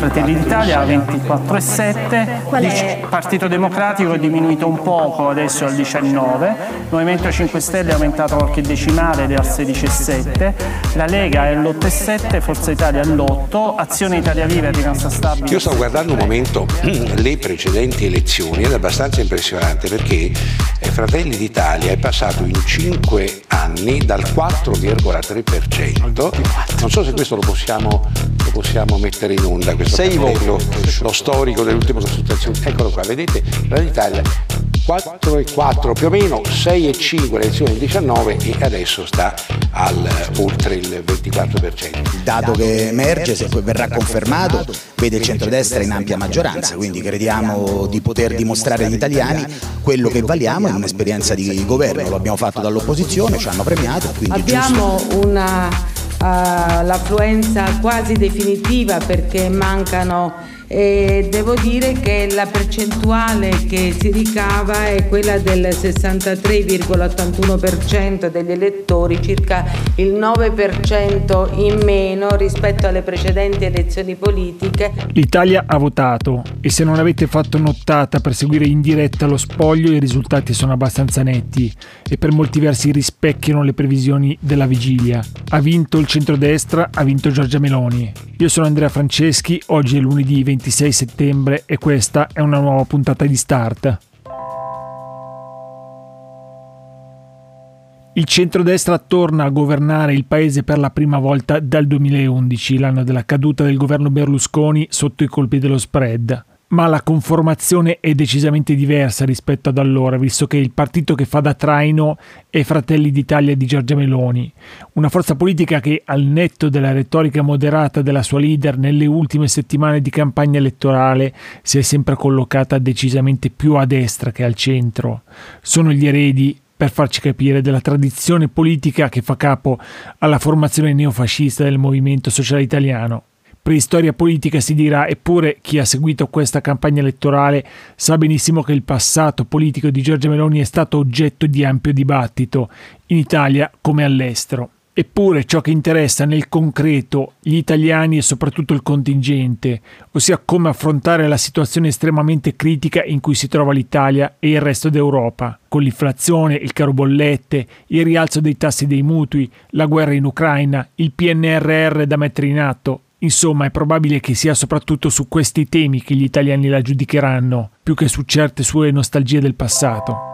Fratelli d'Italia 24,7, il Partito Democratico è diminuito un poco, adesso è al 19, Movimento 5 Stelle è aumentato qualche decimale ed è al 16,7, la Lega è all'8,7, Forza Italia all'8, Azione Italia Viva è rimasta stabile. Io sto guardando un momento le precedenti elezioni ed è abbastanza impressionante perché eh, Fratelli d'Italia è passato in 5 anni dal 4,3%, non so se questo lo possiamo, possiamo mettere in onda. Questo Sei voti. lo, lo storico delle ultime consultazioni. Eccolo qua, vedete, Fratelli d'Italia 4,4 più o meno, 6,5 l'elezione del 19 e adesso sta al, oltre il 24%. Il dato che emerge, se poi verrà confermato, vede il centrodestra in ampia maggioranza, quindi crediamo di poter dimostrare agli italiani quello che valiamo in un'esperienza di governo. Lo abbiamo fatto dall'opposizione, ci hanno premiato, quindi è giusto. Abbiamo una, l'affluenza quasi definitiva perché mancano e devo dire che la percentuale che si ricava è quella del 63,81% degli elettori, circa il 9% in meno rispetto alle precedenti elezioni politiche. L'Italia ha votato e se non avete fatto nottata per seguire in diretta lo spoglio i risultati sono abbastanza netti e per molti versi rispecchiano le previsioni della vigilia. Ha vinto il centrodestra, ha vinto Giorgia Meloni. Io sono Andrea Franceschi, oggi è lunedì 26 settembre e questa è una nuova puntata di Start. Il centrodestra torna a governare il paese per la prima volta dal 2011, l'anno della caduta del governo Berlusconi sotto i colpi dello spread. Ma la conformazione è decisamente diversa rispetto ad allora, visto che il partito che fa da traino è Fratelli d'Italia di Giorgia Meloni, una forza politica che, al netto della retorica moderata della sua leader nelle ultime settimane di campagna elettorale, si è sempre collocata decisamente più a destra che al centro. Sono gli eredi per farci capire della tradizione politica che fa capo alla formazione neofascista del movimento sociale italiano. Preistoria politica si dirà, eppure chi ha seguito questa campagna elettorale sa benissimo che il passato politico di Giorgia Meloni è stato oggetto di ampio dibattito, in Italia come all'estero. Eppure ciò che interessa nel concreto gli italiani e soprattutto il contingente, ossia come affrontare la situazione estremamente critica in cui si trova l'Italia e il resto d'Europa, con l'inflazione, il caro bollette, il rialzo dei tassi dei mutui, la guerra in Ucraina, il PNRR da mettere in atto. Insomma, è probabile che sia soprattutto su questi temi che gli italiani la giudicheranno, più che su certe sue nostalgie del passato.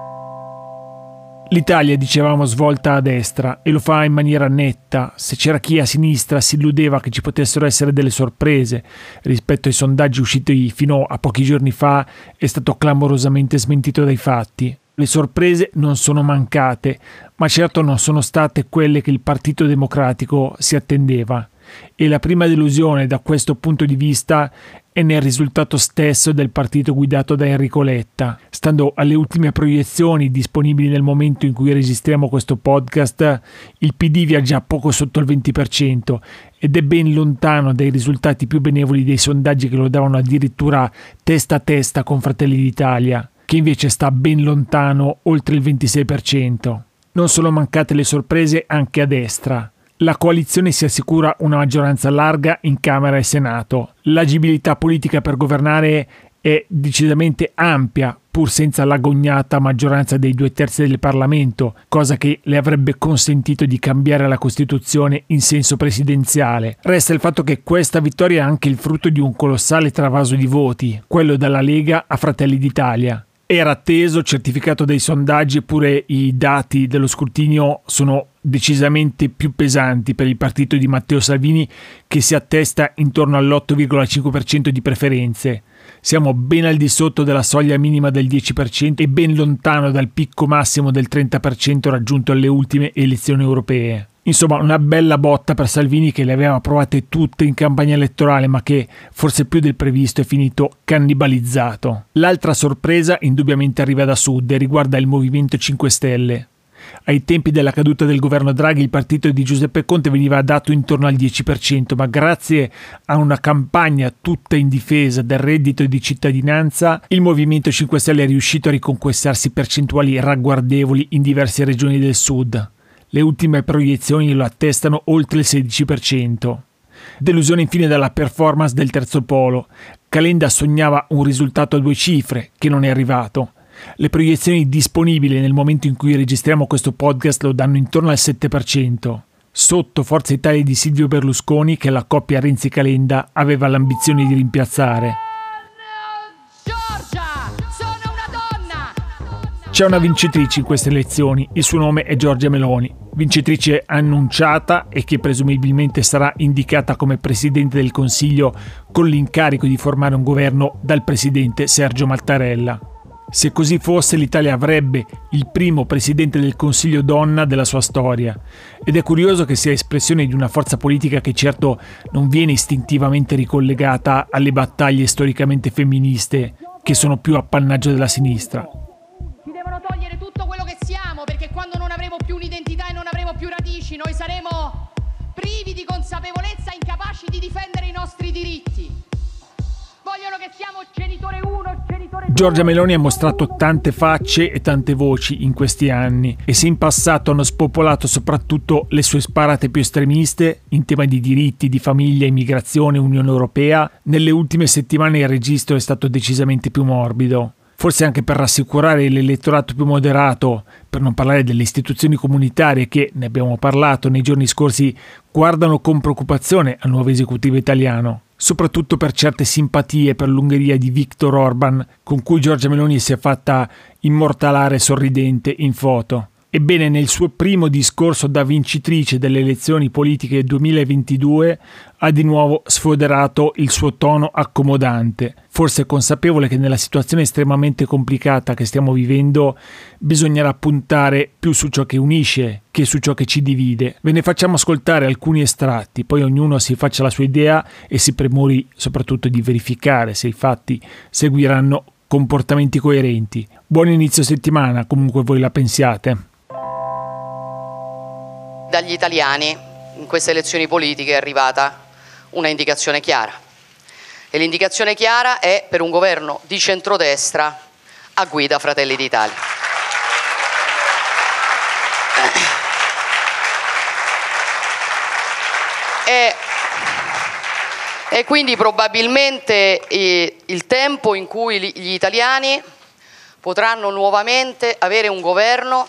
L'Italia, dicevamo, svolta a destra e lo fa in maniera netta. Se c'era chi a sinistra si illudeva che ci potessero essere delle sorprese rispetto ai sondaggi usciti fino a pochi giorni fa, è stato clamorosamente smentito dai fatti. Le sorprese non sono mancate, ma certo non sono state quelle che il Partito Democratico si attendeva. E la prima delusione da questo punto di vista è nel risultato stesso del partito guidato da Enrico Letta. Stando alle ultime proiezioni disponibili nel momento in cui registriamo questo podcast, il PD viaggia poco sotto il 20% ed è ben lontano dai risultati più benevoli dei sondaggi che lo davano addirittura testa a testa con Fratelli d'Italia, che invece sta ben lontano oltre il 26%. Non sono mancate le sorprese anche a destra. La coalizione si assicura una maggioranza larga in Camera e Senato. L'agibilità politica per governare è decisamente ampia, pur senza l'agognata maggioranza dei due terzi del Parlamento, cosa che le avrebbe consentito di cambiare la Costituzione in senso presidenziale. Resta il fatto che questa vittoria è anche il frutto di un colossale travaso di voti, quello dalla Lega a Fratelli d'Italia. Era atteso, certificato dai sondaggi, eppure i dati dello scrutinio sono decisamente più pesanti per il partito di Matteo Salvini che si attesta intorno all'8,5% di preferenze. Siamo ben al di sotto della soglia minima del 10% e ben lontano dal picco massimo del 30% raggiunto alle ultime elezioni europee. Insomma, una bella botta per Salvini che le aveva provate tutte in campagna elettorale, ma che forse più del previsto è finito cannibalizzato. L'altra sorpresa indubbiamente arriva da sud e riguarda il Movimento 5 Stelle. Ai tempi della caduta del governo Draghi il partito di Giuseppe Conte veniva dato intorno al 10%, ma grazie a una campagna tutta in difesa del reddito di cittadinanza, il Movimento 5 Stelle è riuscito a riconquistarsi percentuali ragguardevoli in diverse regioni del sud. Le ultime proiezioni lo attestano oltre il 16%. Delusione infine dalla performance del terzo polo. Calenda sognava un risultato a due cifre, che non è arrivato. Le proiezioni disponibili nel momento in cui registriamo questo podcast lo danno intorno al 7%, sotto Forza Italia di Silvio Berlusconi che la coppia Renzi-Calenda aveva l'ambizione di rimpiazzare. C'è una vincitrice in queste elezioni, il suo nome è Giorgia Meloni, vincitrice annunciata e che presumibilmente sarà indicata come Presidente del Consiglio con l'incarico di formare un governo dal Presidente Sergio Mattarella. Se così fosse, l'Italia avrebbe il primo presidente del Consiglio donna della sua storia. Ed è curioso che sia espressione di una forza politica che certo non viene istintivamente ricollegata alle battaglie storicamente femministe, che sono più appannaggio della sinistra. Ci devono togliere tutto quello che siamo, perché quando non avremo più un'identità e non avremo più radici, noi saremo privi di consapevolezza, incapaci di difendere i nostri diritti. Vogliono che siamo genitore 1, genitore 2. Giorgia Meloni ha mostrato tante facce e tante voci in questi anni e se in passato hanno spopolato soprattutto le sue sparate più estremiste in tema di diritti, di famiglia, immigrazione, Unione Europea, nelle ultime settimane il registro è stato decisamente più morbido forse anche per rassicurare l'elettorato più moderato, per non parlare delle istituzioni comunitarie che, ne abbiamo parlato nei giorni scorsi, guardano con preoccupazione al nuovo esecutivo italiano soprattutto per certe simpatie per l'Ungheria di Viktor Orban, con cui Giorgia Meloni si è fatta immortalare sorridente in foto. Ebbene, nel suo primo discorso da vincitrice delle elezioni politiche 2022 ha di nuovo sfoderato il suo tono accomodante, forse consapevole che nella situazione estremamente complicata che stiamo vivendo bisognerà puntare più su ciò che unisce che su ciò che ci divide. Ve ne facciamo ascoltare alcuni estratti, poi ognuno si faccia la sua idea e si premuri soprattutto di verificare se i fatti seguiranno comportamenti coerenti. Buon inizio settimana, comunque voi la pensiate dagli italiani in queste elezioni politiche è arrivata una indicazione chiara. E l'indicazione chiara è per un governo di centrodestra a guida Fratelli d'Italia. E, e quindi probabilmente il tempo in cui gli italiani potranno nuovamente avere un governo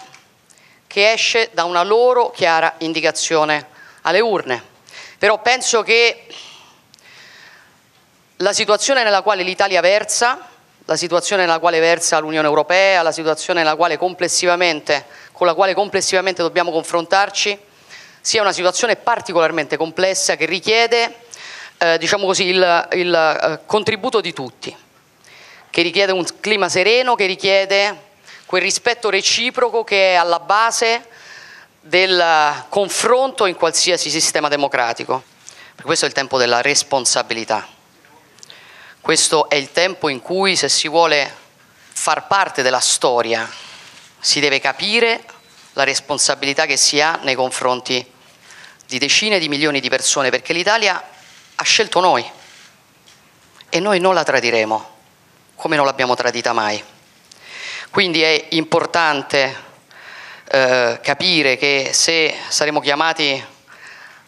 che esce da una loro chiara indicazione alle urne. Però penso che la situazione nella quale l'Italia versa, la situazione nella quale versa l'Unione Europea, la situazione con la quale complessivamente dobbiamo confrontarci, sia una situazione particolarmente complessa che richiede eh, diciamo così, il, il eh, contributo di tutti, che richiede un clima sereno, che richiede quel rispetto reciproco che è alla base del confronto in qualsiasi sistema democratico. Per questo è il tempo della responsabilità. Questo è il tempo in cui se si vuole far parte della storia si deve capire la responsabilità che si ha nei confronti di decine di milioni di persone, perché l'Italia ha scelto noi e noi non la tradiremo come non l'abbiamo tradita mai. Quindi è importante eh, capire che se saremo chiamati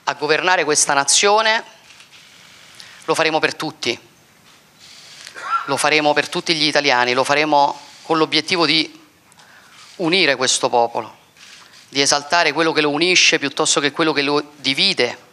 a governare questa nazione, lo faremo per tutti, lo faremo per tutti gli italiani, lo faremo con l'obiettivo di unire questo popolo, di esaltare quello che lo unisce piuttosto che quello che lo divide